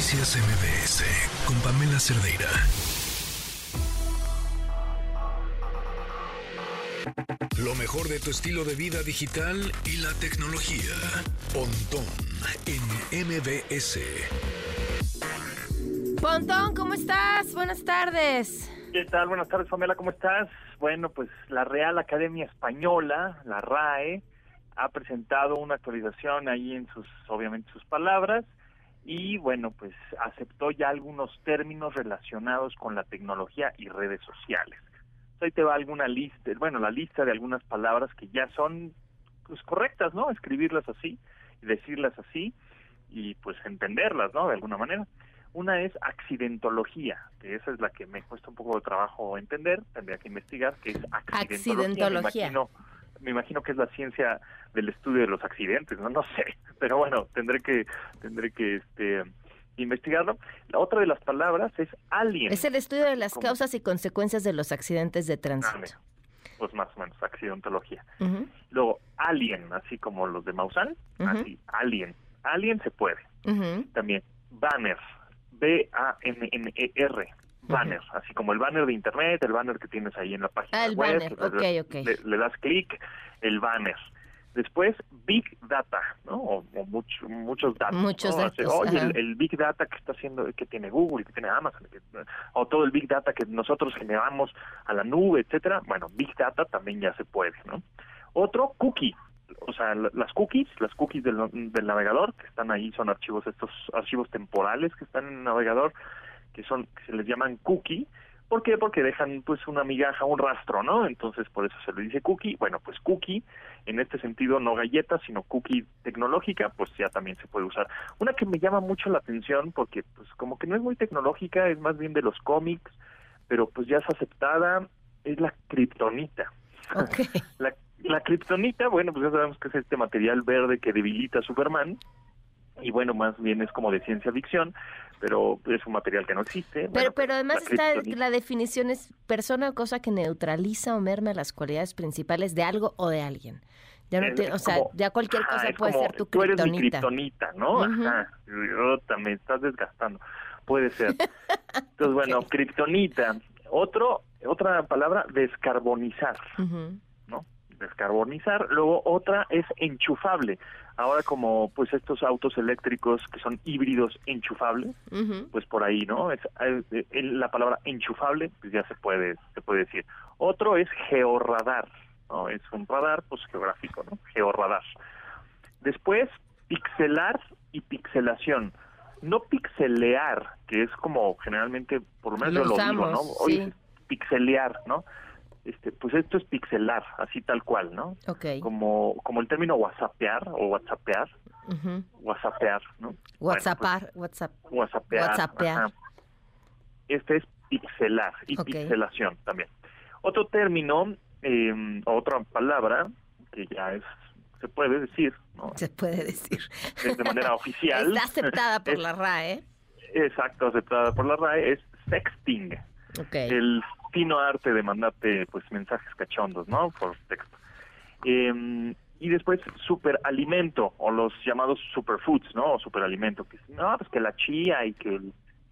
Noticias MBS con Pamela Cerdeira. Lo mejor de tu estilo de vida digital y la tecnología. Pontón en MBS. Pontón, ¿cómo estás? Buenas tardes. ¿Qué tal? Buenas tardes, Pamela, ¿cómo estás? Bueno, pues la Real Academia Española, la RAE, ha presentado una actualización ahí en sus, obviamente, sus palabras y bueno, pues aceptó ya algunos términos relacionados con la tecnología y redes sociales. Ahí te va alguna lista, bueno, la lista de algunas palabras que ya son pues correctas, ¿no? Escribirlas así y decirlas así y pues entenderlas, ¿no? De alguna manera. Una es accidentología, que esa es la que me cuesta un poco de trabajo entender, tendría que investigar, que es accidentología. accidentología. Me, imagino, me imagino que es la ciencia del estudio de los accidentes, no no sé, pero bueno, tendré que tendré que este investigarlo. La otra de las palabras es alien. Es el estudio de las causas y consecuencias de los accidentes de tránsito. pues más o menos, accidentología. Luego, alien, así como los de Maussan, así, alien. Alien se puede. También, banner, B-A-N-N-E-R, banner, así como el banner de internet, el banner que tienes ahí en la página ah, el web. Banner. Okay, okay. Le, das clic, el banner. Después, Big Data, ¿no? O, muchos datos. Muchos datos. Oye, el, Big Data que está haciendo, que tiene Google, que tiene Amazon, o todo el Big Data que nosotros generamos a la nube, etcétera. Bueno, Big Data también ya se puede, ¿no? Otro, cookie. O sea, las cookies, las cookies del, del navegador, que están ahí, son archivos, estos archivos temporales que están en el navegador, que son, que se les llaman cookie, ¿Por qué? Porque dejan pues una migaja, un rastro, ¿no? Entonces por eso se le dice cookie. Bueno, pues cookie, en este sentido no galleta, sino cookie tecnológica, pues ya también se puede usar. Una que me llama mucho la atención porque pues como que no es muy tecnológica, es más bien de los cómics, pero pues ya es aceptada, es la kriptonita. la, la kriptonita, bueno, pues ya sabemos que es este material verde que debilita a Superman y bueno, más bien es como de ciencia ficción, pero es un material que no existe. Pero, pero además está la definición es persona o cosa que neutraliza o merma las cualidades principales de algo o de alguien. Ya no o sea, ya cualquier cosa puede ser tu Tú eres mi kriptonita, ¿no? Ajá. Yo también estás desgastando. Puede ser. Entonces, bueno, kriptonita. Otro, otra palabra, descarbonizar, ¿no? Descarbonizar. Luego, otra es enchufable ahora como pues estos autos eléctricos que son híbridos enchufables, pues por ahí, ¿no? Es, eh, la palabra enchufable pues ya se puede se puede decir. Otro es georradar, ¿no? Es un radar pues geográfico, ¿no? Georradar. Después pixelar y pixelación. No pixelear, que es como generalmente por lo menos lo, digo, ¿no? Hoy pixelear, ¿no? Este, pues esto es pixelar, así tal cual, ¿no? Okay. Como, como el término whatsappear o whatsappear, whatsappear, ¿no? Whatsappar, WhatsApp. Whatsappear. Este es pixelar y pixelación también. Otro término, eh, otra palabra que ya es se puede decir, ¿no? Se puede decir. de manera oficial. Está aceptada por la RAE. Exacto, aceptada por la RAE, es sexting. Okay. El fino arte de mandarte pues mensajes cachondos, ¿no? Por texto. Eh, y después superalimento o los llamados superfoods, ¿no? O superalimento, que no, pues que la chía y que,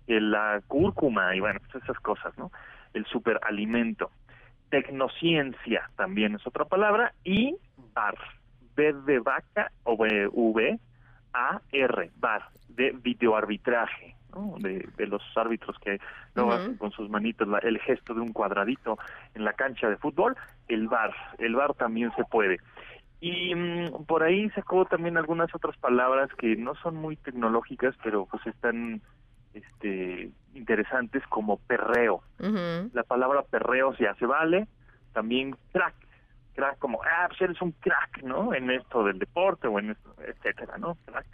la cúrcuma y bueno, pues esas cosas, ¿no? El superalimento. Tecnociencia también es otra palabra y bar, B de vaca o V A R, bar, de videoarbitraje de, los árbitros que no hacen con sus manitos el gesto de un cuadradito en la cancha de fútbol, el VAR, el VAR también se puede. Y mm, por ahí sacó también algunas otras palabras que no son muy tecnológicas, pero pues están este interesantes como perreo. La palabra perreo ya se vale, también crack, crack como, ah, pues eres un crack, ¿no? En esto del deporte o en esto, etcétera, ¿no? Crack.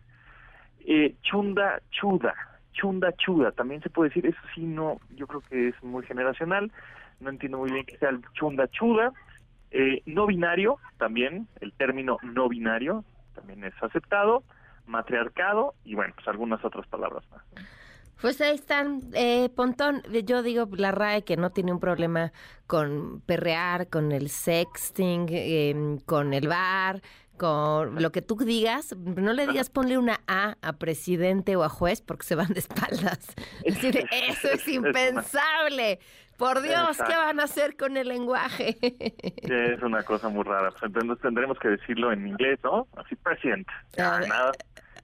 Eh, chunda, chuda, chunda chuda, también se puede decir, eso sí no, yo creo que es muy generacional, no entiendo muy bien que sea el chunda chuda, eh, no binario, también, el término no binario, también es aceptado, matriarcado y bueno, pues algunas otras palabras más. Pues ahí están, eh, Pontón, yo digo la RAE que no tiene un problema con perrear, con el sexting, em, con el bar, con lo que tú digas, no le digas ponle una A a presidente o a juez porque se van de espaldas. eso es impensable. Por Dios, ¿qué van a hacer con el lenguaje? es una cosa muy rara. Pues entonces tendremos que decirlo en inglés, ¿no? Así, presidente. Ah, nada.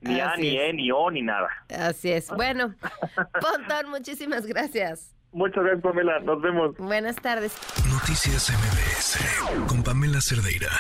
Ni A, ni E, ni O, ni nada. Así es. Bueno, Pontón, muchísimas gracias. Muchas gracias, Pamela. Nos vemos. Buenas tardes. Noticias MBS con Pamela Cerdeira.